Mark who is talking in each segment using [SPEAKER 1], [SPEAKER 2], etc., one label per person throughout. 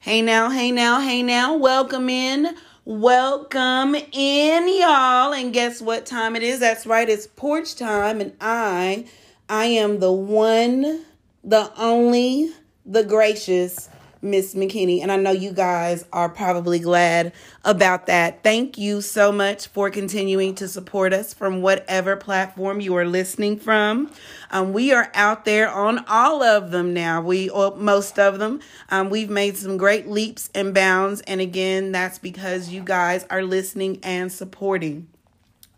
[SPEAKER 1] Hey now, hey now, hey now. Welcome in. Welcome in, y'all. And guess what time it is? That's right, it's porch time. And I, I am the one, the only, the gracious Miss McKinney. And I know you guys are probably glad about that. Thank you so much for continuing to support us from whatever platform you are listening from. Um, we are out there on all of them now. We, or most of them. Um, we've made some great leaps and bounds. And again, that's because you guys are listening and supporting.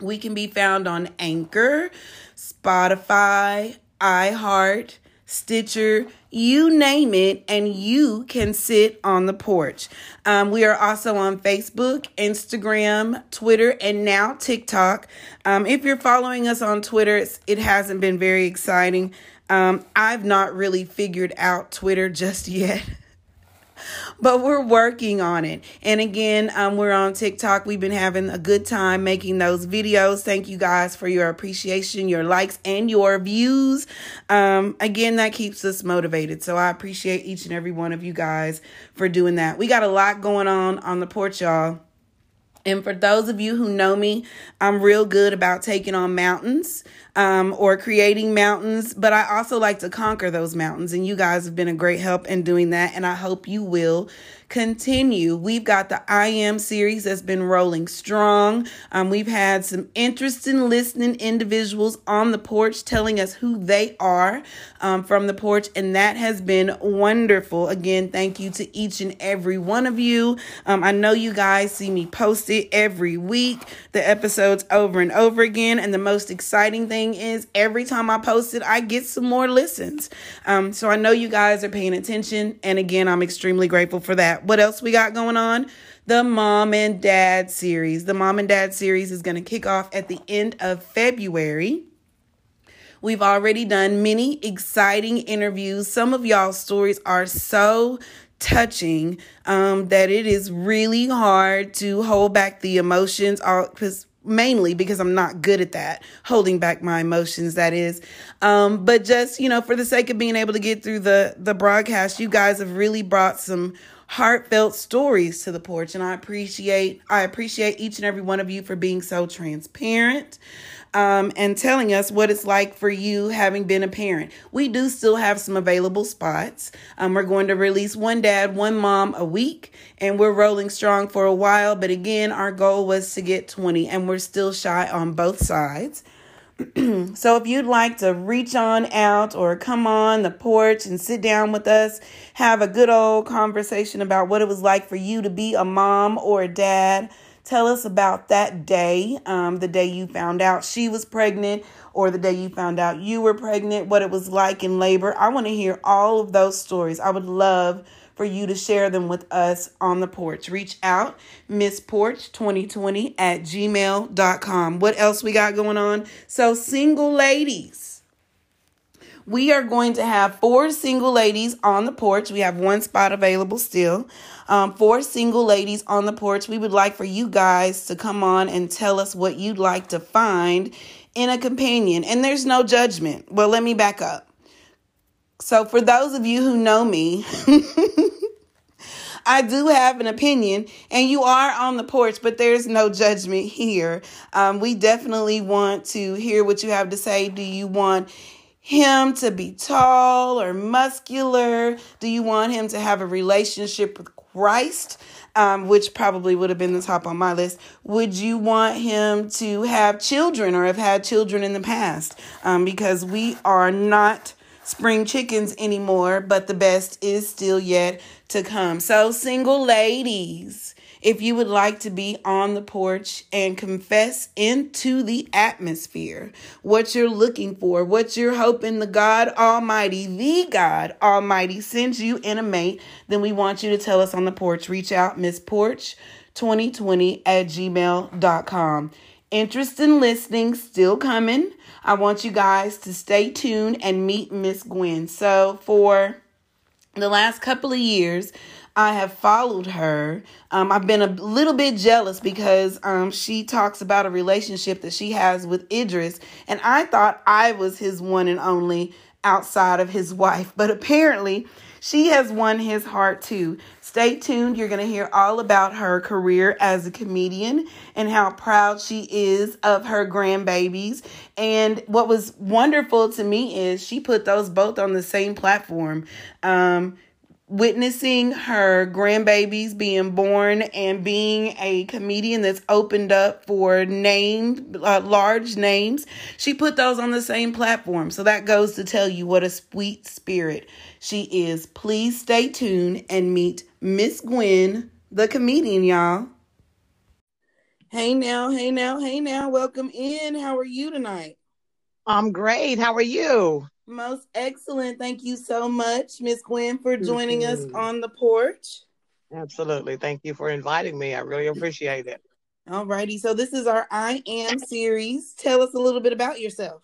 [SPEAKER 1] We can be found on Anchor, Spotify, iHeart, Stitcher, you name it, and you can sit on the porch. Um, we are also on Facebook, Instagram, Twitter, and now TikTok. Um, if you're following us on Twitter, it hasn't been very exciting. Um, I've not really figured out Twitter just yet. but we're working on it. And again, um, we're on TikTok. We've been having a good time making those videos. Thank you guys for your appreciation, your likes, and your views. Um, again, that keeps us motivated. So I appreciate each and every one of you guys for doing that. We got a lot going on on the porch, y'all. And for those of you who know me, I'm real good about taking on mountains um, or creating mountains, but I also like to conquer those mountains. And you guys have been a great help in doing that. And I hope you will continue. We've got the I Am series that's been rolling strong. Um, we've had some interesting listening individuals on the porch telling us who they are um, from the porch, and that has been wonderful. Again, thank you to each and every one of you. Um, I know you guys see me post it every week, the episodes over and over again. And the most exciting thing is every time I post it, I get some more listens. Um, so I know you guys are paying attention. And again, I'm extremely grateful for that. What else we got going on? The Mom and Dad series. The Mom and Dad series is going to kick off at the end of February. We've already done many exciting interviews. Some of y'all's stories are so touching um, that it is really hard to hold back the emotions because mainly because I'm not good at that, holding back my emotions that is. Um but just, you know, for the sake of being able to get through the the broadcast, you guys have really brought some heartfelt stories to the porch and I appreciate I appreciate each and every one of you for being so transparent um, and telling us what it's like for you having been a parent. We do still have some available spots. Um, we're going to release one dad, one mom a week, and we're rolling strong for a while. But again, our goal was to get 20, and we're still shy on both sides. so if you'd like to reach on out or come on the porch and sit down with us, have a good old conversation about what it was like for you to be a mom or a dad, tell us about that day, um, the day you found out she was pregnant or the day you found out you were pregnant, what it was like in labor. I want to hear all of those stories. I would love for you to share them with us on the porch. Reach out, Miss Porch 2020 at gmail.com. What else we got going on? So, single ladies. We are going to have four single ladies on the porch. We have one spot available still. Um, four single ladies on the porch. We would like for you guys to come on and tell us what you'd like to find in a companion. And there's no judgment. Well, let me back up. So, for those of you who know me, I do have an opinion, and you are on the porch, but there's no judgment here. Um, we definitely want to hear what you have to say. Do you want him to be tall or muscular? Do you want him to have a relationship with Christ? Um, which probably would have been the top on my list. Would you want him to have children or have had children in the past? Um, because we are not spring chickens anymore, but the best is still yet to come. So, single ladies, if you would like to be on the porch and confess into the atmosphere what you're looking for, what you're hoping the God Almighty, the God Almighty, sends you in a mate, then we want you to tell us on the porch. Reach out, Miss Porch 2020 at gmail.com. Interest in listening still coming. I want you guys to stay tuned and meet Miss Gwen. So, for the last couple of years, I have followed her. Um, I've been a little bit jealous because um, she talks about a relationship that she has with Idris, and I thought I was his one and only outside of his wife. But apparently, she has won his heart too. Stay tuned. You're going to hear all about her career as a comedian and how proud she is of her grandbabies. And what was wonderful to me is she put those both on the same platform. Um, witnessing her grandbabies being born and being a comedian that's opened up for named uh, large names she put those on the same platform. So that goes to tell you what a sweet spirit she is. Please stay tuned and meet miss gwen the comedian y'all. Hey now hey now hey now. Welcome in. How are you tonight?
[SPEAKER 2] I'm great. How are you
[SPEAKER 1] most excellent. Thank you so much, Miss Gwen, for joining us on the porch.
[SPEAKER 2] Absolutely. Thank you for inviting me. I really appreciate it.
[SPEAKER 1] All righty. So this is our I Am series. Tell us a little bit about yourself.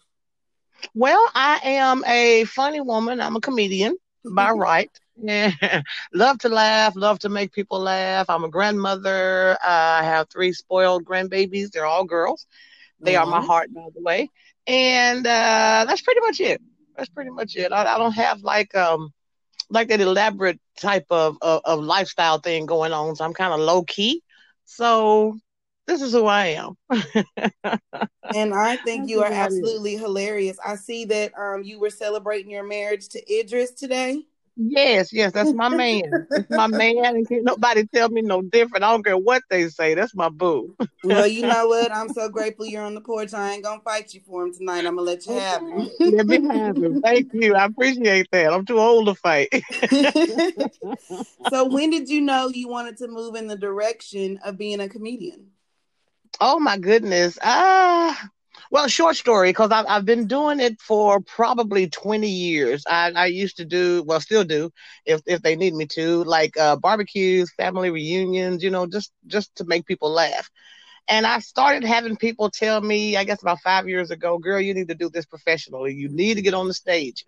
[SPEAKER 2] Well, I am a funny woman. I'm a comedian by right. Yeah. love to laugh, love to make people laugh. I'm a grandmother. Uh, I have three spoiled grandbabies. They're all girls. They mm-hmm. are my heart, by the way. And uh, that's pretty much it that's pretty much it. I, I don't have like um like that elaborate type of, of, of lifestyle thing going on. So I'm kind of low key. So this is who I am.
[SPEAKER 1] and I think you are absolutely hilarious. I see that um you were celebrating your marriage to Idris today.
[SPEAKER 2] Yes, yes, that's my man. That's my man, and can't nobody tell me no different. I don't care what they say. That's my boo.
[SPEAKER 1] well, you know what? I'm so grateful you're on the porch. I ain't gonna fight you for him tonight. I'm gonna let you have him.
[SPEAKER 2] let me have him. Thank you. I appreciate that. I'm too old to fight.
[SPEAKER 1] so, when did you know you wanted to move in the direction of being a comedian?
[SPEAKER 2] Oh my goodness. Ah. Uh, well, short story, because I've, I've been doing it for probably 20 years. I, I used to do, well, still do, if, if they need me to, like uh, barbecues, family reunions, you know, just, just to make people laugh. And I started having people tell me, I guess about five years ago, girl, you need to do this professionally. You need to get on the stage.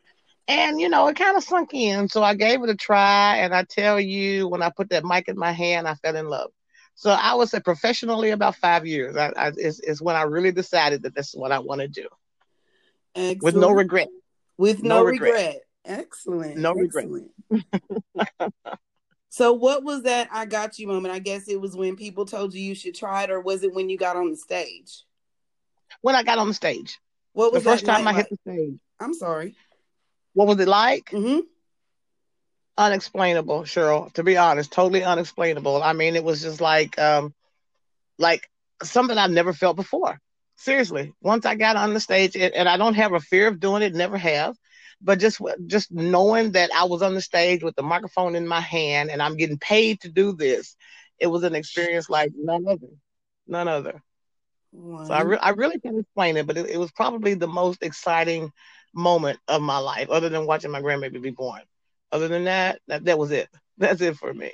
[SPEAKER 2] And, you know, it kind of sunk in. So I gave it a try. And I tell you, when I put that mic in my hand, I fell in love. So I would say professionally about five years. I, I, is, is when I really decided that this is what I want to do. Excellent. With no regret.
[SPEAKER 1] With no, no regret. regret. Excellent.
[SPEAKER 2] No
[SPEAKER 1] Excellent. regret. so what was that I got you moment? I guess it was when people told you you should try it, or was it when you got on the stage?
[SPEAKER 2] When I got on the stage.
[SPEAKER 1] What was
[SPEAKER 2] the first time I hit the stage?
[SPEAKER 1] I'm sorry.
[SPEAKER 2] What was it like?
[SPEAKER 1] Mm-hmm
[SPEAKER 2] unexplainable, Cheryl. To be honest, totally unexplainable. I mean, it was just like, um, like something I've never felt before. Seriously, once I got on the stage, and I don't have a fear of doing it, never have, but just just knowing that I was on the stage with the microphone in my hand and I'm getting paid to do this, it was an experience like none other, none other. So I, re- I really can't explain it, but it, it was probably the most exciting moment of my life, other than watching my grandbaby be born. Other than that, that that was it. That's it for me.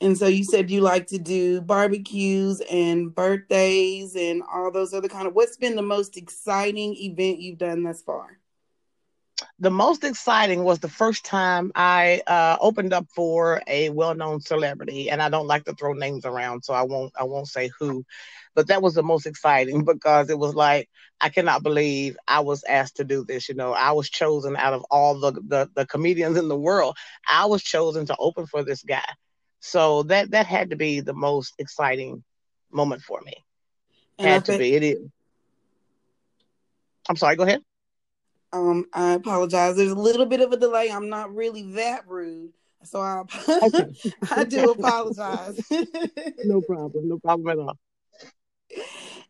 [SPEAKER 1] And so you said you like to do barbecues and birthdays and all those other kind of. What's been the most exciting event you've done thus far?
[SPEAKER 2] The most exciting was the first time I uh, opened up for a well-known celebrity, and I don't like to throw names around, so I won't. I won't say who, but that was the most exciting because it was like I cannot believe I was asked to do this. You know, I was chosen out of all the, the, the comedians in the world. I was chosen to open for this guy. So that that had to be the most exciting moment for me. And had to be. It is. I'm sorry. Go ahead.
[SPEAKER 1] Um, I apologize. There's a little bit of a delay. I'm not really that rude, so I okay. I do apologize.
[SPEAKER 2] no problem. No problem at all.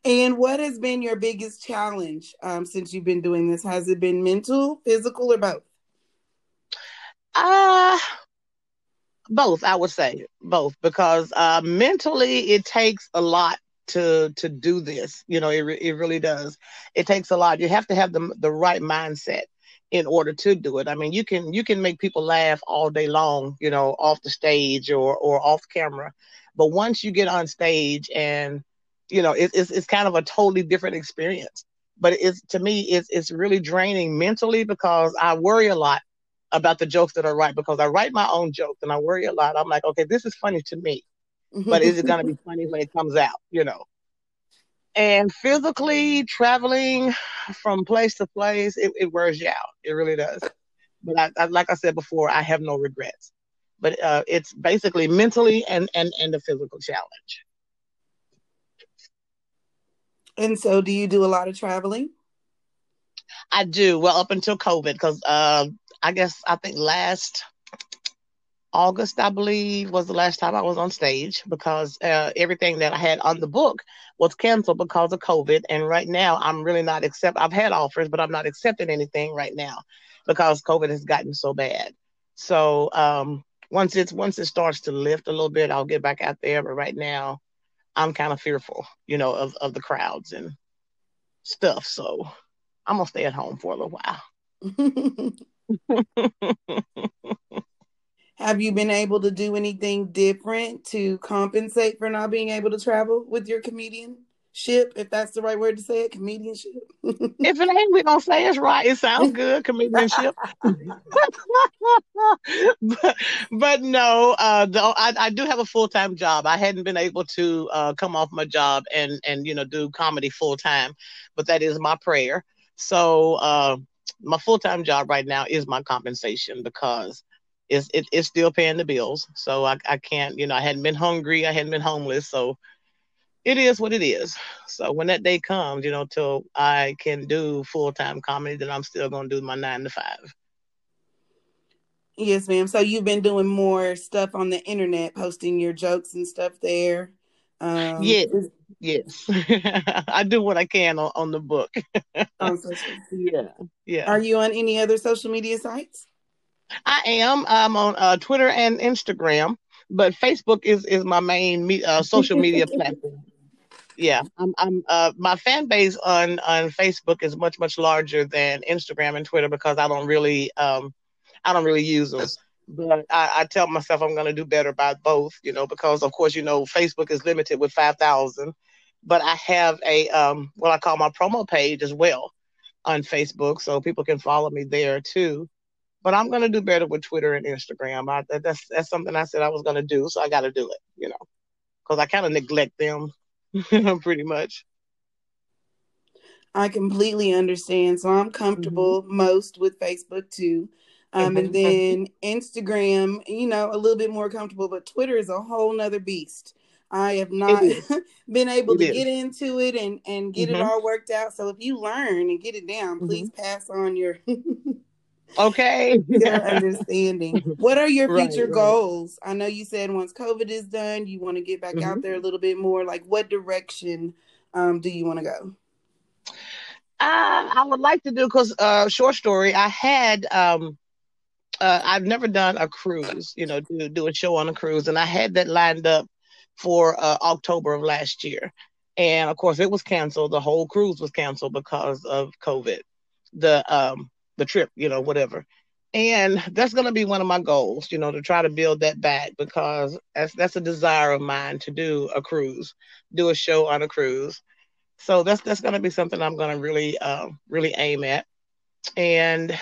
[SPEAKER 1] And what has been your biggest challenge um, since you've been doing this? Has it been mental, physical, or both?
[SPEAKER 2] Uh both. I would say both because uh, mentally it takes a lot to to do this. You know, it it really does. It takes a lot. You have to have the the right mindset in order to do it. I mean, you can you can make people laugh all day long, you know, off the stage or or off camera, but once you get on stage and you know, it, it's it's kind of a totally different experience. But it's to me, it's it's really draining mentally because I worry a lot about the jokes that are right because I write my own jokes and I worry a lot. I'm like, okay, this is funny to me, but is it going to be funny when it comes out? You know. And physically traveling from place to place, it, it wears you out. It really does. but I, I, like I said before, I have no regrets. But uh, it's basically mentally and and and a physical challenge.
[SPEAKER 1] And so, do you do a lot of traveling?
[SPEAKER 2] I do. Well, up until COVID, because uh, I guess I think last August, I believe, was the last time I was on stage because uh, everything that I had on the book was canceled because of COVID. And right now, I'm really not accept. I've had offers, but I'm not accepting anything right now because COVID has gotten so bad. So um, once it's once it starts to lift a little bit, I'll get back out there. But right now, I'm kind of fearful, you know, of of the crowds and stuff. So I'm gonna stay at home for a little
[SPEAKER 1] while. Have you been able to do anything different to compensate for not being able to travel with your comedianship, if that's the right word to say it, comedianship?
[SPEAKER 2] if it ain't, we gonna say it's right. It sounds good, comedianship. but, but no, uh, I, I do have a full time job. I hadn't been able to uh, come off my job and and you know do comedy full time, but that is my prayer. So uh, my full time job right now is my compensation because it's it, it's still paying the bills. So I, I can't, you know, I hadn't been hungry, I hadn't been homeless. So it is what it is. So when that day comes, you know, till I can do full time comedy, then I'm still gonna do my nine to five.
[SPEAKER 1] Yes, ma'am. So you've been doing more stuff on the internet, posting your jokes and stuff there.
[SPEAKER 2] Um, yes, yes. I do what I can on, on the book. on social.
[SPEAKER 1] Yeah, yeah. Are you on any other social media sites?
[SPEAKER 2] I am. I'm on uh, Twitter and Instagram, but Facebook is is my main me- uh, social media platform. Yeah, I'm. I'm. Uh, my fan base on on Facebook is much much larger than Instagram and Twitter because I don't really um, I don't really use them. But I, I tell myself I'm going to do better by both, you know, because of course you know Facebook is limited with five thousand, but I have a um, what I call my promo page as well on Facebook, so people can follow me there too but I'm gonna do better with Twitter and Instagram. I, that's that's something I said I was gonna do, so I got to do it. You know, because I kind of neglect them pretty much.
[SPEAKER 1] I completely understand. So I'm comfortable mm-hmm. most with Facebook too. Um, and then Instagram, you know, a little bit more comfortable, but Twitter is a whole nother beast. I have not been able it to is. get into it and and get mm-hmm. it all worked out. So if you learn and get it down, mm-hmm. please pass on your
[SPEAKER 2] Okay.
[SPEAKER 1] your understanding. What are your future right, goals? I know you said once COVID is done, you want to get back mm-hmm. out there a little bit more. Like, what direction um, do you want to go?
[SPEAKER 2] Uh, I would like to do because uh, short story. I had um, uh, I've never done a cruise, you know, do do a show on a cruise, and I had that lined up for uh, October of last year, and of course it was canceled. The whole cruise was canceled because of COVID. The um, the trip, you know, whatever. And that's going to be one of my goals, you know, to try to build that back because that's that's a desire of mine to do a cruise, do a show on a cruise. So that's that's going to be something I'm going to really uh, really aim at, and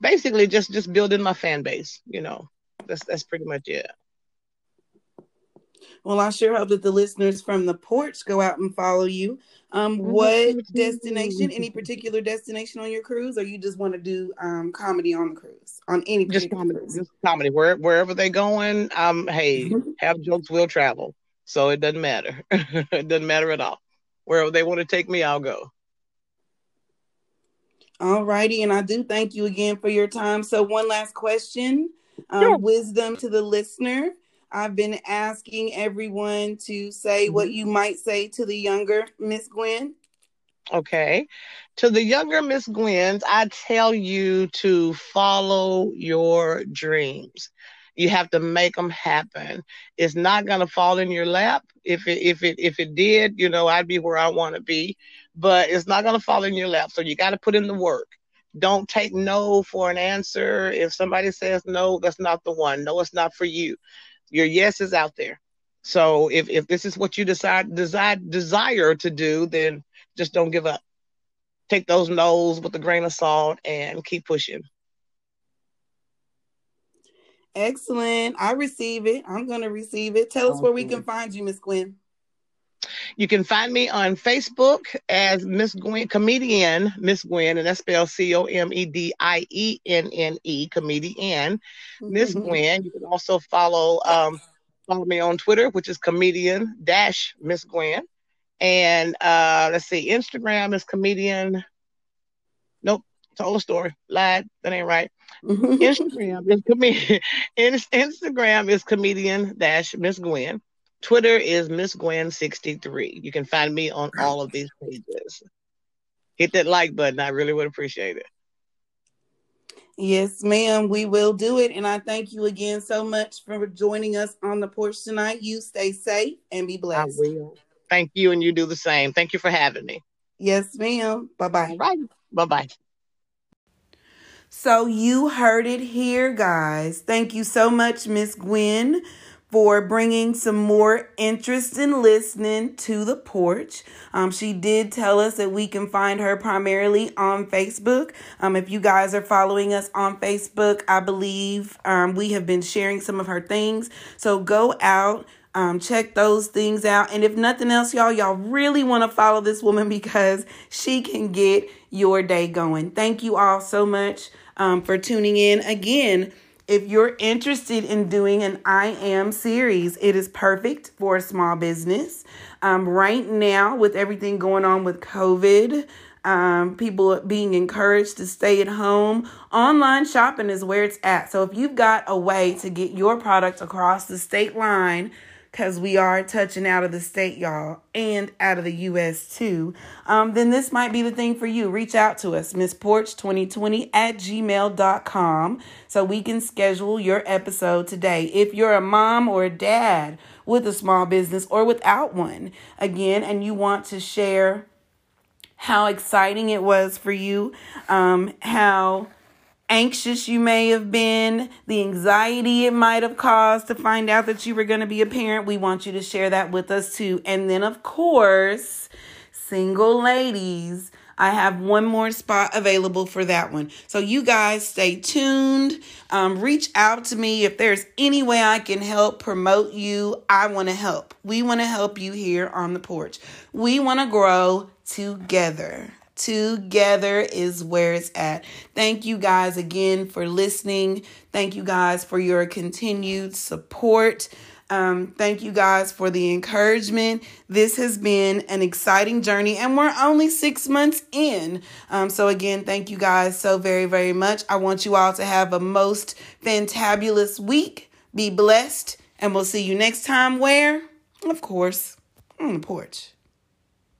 [SPEAKER 2] basically just just building my fan base. You know, that's that's pretty much it.
[SPEAKER 1] Well, I sure hope that the listeners from the porch go out and follow you. Um, what destination? Any particular destination on your cruise, or you just want to do um comedy on the cruise on any
[SPEAKER 2] just comedy, cruise? just comedy. Where wherever they're going, um, hey, mm-hmm. have jokes will travel, so it doesn't matter. it doesn't matter at all. Wherever they want to take me, I'll go.
[SPEAKER 1] All righty, and I do thank you again for your time. So, one last question, um, sure. wisdom to the listener. I've been asking everyone to say mm-hmm. what you might say to the younger Miss Gwen.
[SPEAKER 2] Okay. To the younger Miss Gwens, I tell you to follow your dreams. You have to make them happen. It's not going to fall in your lap. If it, if it, if it did, you know, I'd be where I want to be, but it's not going to fall in your lap. So you got to put in the work. Don't take no for an answer. If somebody says no, that's not the one. No, it's not for you your yes is out there. So if, if this is what you decide desire desire to do, then just don't give up. Take those no's with a grain of salt and keep pushing.
[SPEAKER 1] Excellent. I receive it. I'm gonna receive it. Tell us where we can find you, Miss Gwen.
[SPEAKER 2] You can find me on Facebook as Miss Gwen, comedian Miss Gwen, and that's spelled C O M E D I E N N E, comedian Miss mm-hmm. Gwen. You can also follow um, follow me on Twitter, which is comedian dash Miss Gwen, and uh, let's see, Instagram is comedian. Nope, told a story, lied. That ain't right. Instagram is comedian. Instagram is comedian dash Miss Gwen. Twitter is Miss Gwen63. You can find me on all of these pages. Hit that like button. I really would appreciate it.
[SPEAKER 1] Yes, ma'am. We will do it. And I thank you again so much for joining us on the porch tonight. You stay safe and be blessed.
[SPEAKER 2] I will. Thank you. And you do the same. Thank you for having me.
[SPEAKER 1] Yes, ma'am. Bye bye.
[SPEAKER 2] Bye. Bye bye.
[SPEAKER 1] So you heard it here, guys. Thank you so much, Miss Gwen for bringing some more interest in listening to the porch. Um, she did tell us that we can find her primarily on Facebook. Um, if you guys are following us on Facebook, I believe um, we have been sharing some of her things. So go out. Um, check those things out. And if nothing else, y'all, y'all really want to follow this woman because she can get your day going. Thank you all so much um, for tuning in. Again, if you're interested in doing an I Am series, it is perfect for a small business. Um, right now, with everything going on with COVID, um, people being encouraged to stay at home, online shopping is where it's at. So if you've got a way to get your product across the state line, because we are touching out of the state, y'all, and out of the U.S. too, um, then this might be the thing for you. Reach out to us, missporch2020 at gmail.com, so we can schedule your episode today. If you're a mom or a dad with a small business or without one, again, and you want to share how exciting it was for you, um, how anxious you may have been, the anxiety it might have caused to find out that you were going to be a parent. We want you to share that with us too. And then, of course, single ladies. I have one more spot available for that one. So, you guys stay tuned. Um, reach out to me if there's any way I can help promote you. I want to help. We want to help you here on the porch. We want to grow together. Together is where it's at. Thank you guys again for listening. Thank you guys for your continued support. Um, thank you guys for the encouragement. This has been an exciting journey, and we're only six months in. Um, so, again, thank you guys so very, very much. I want you all to have a most fantabulous week. Be blessed, and we'll see you next time. Where? Of course, on the porch.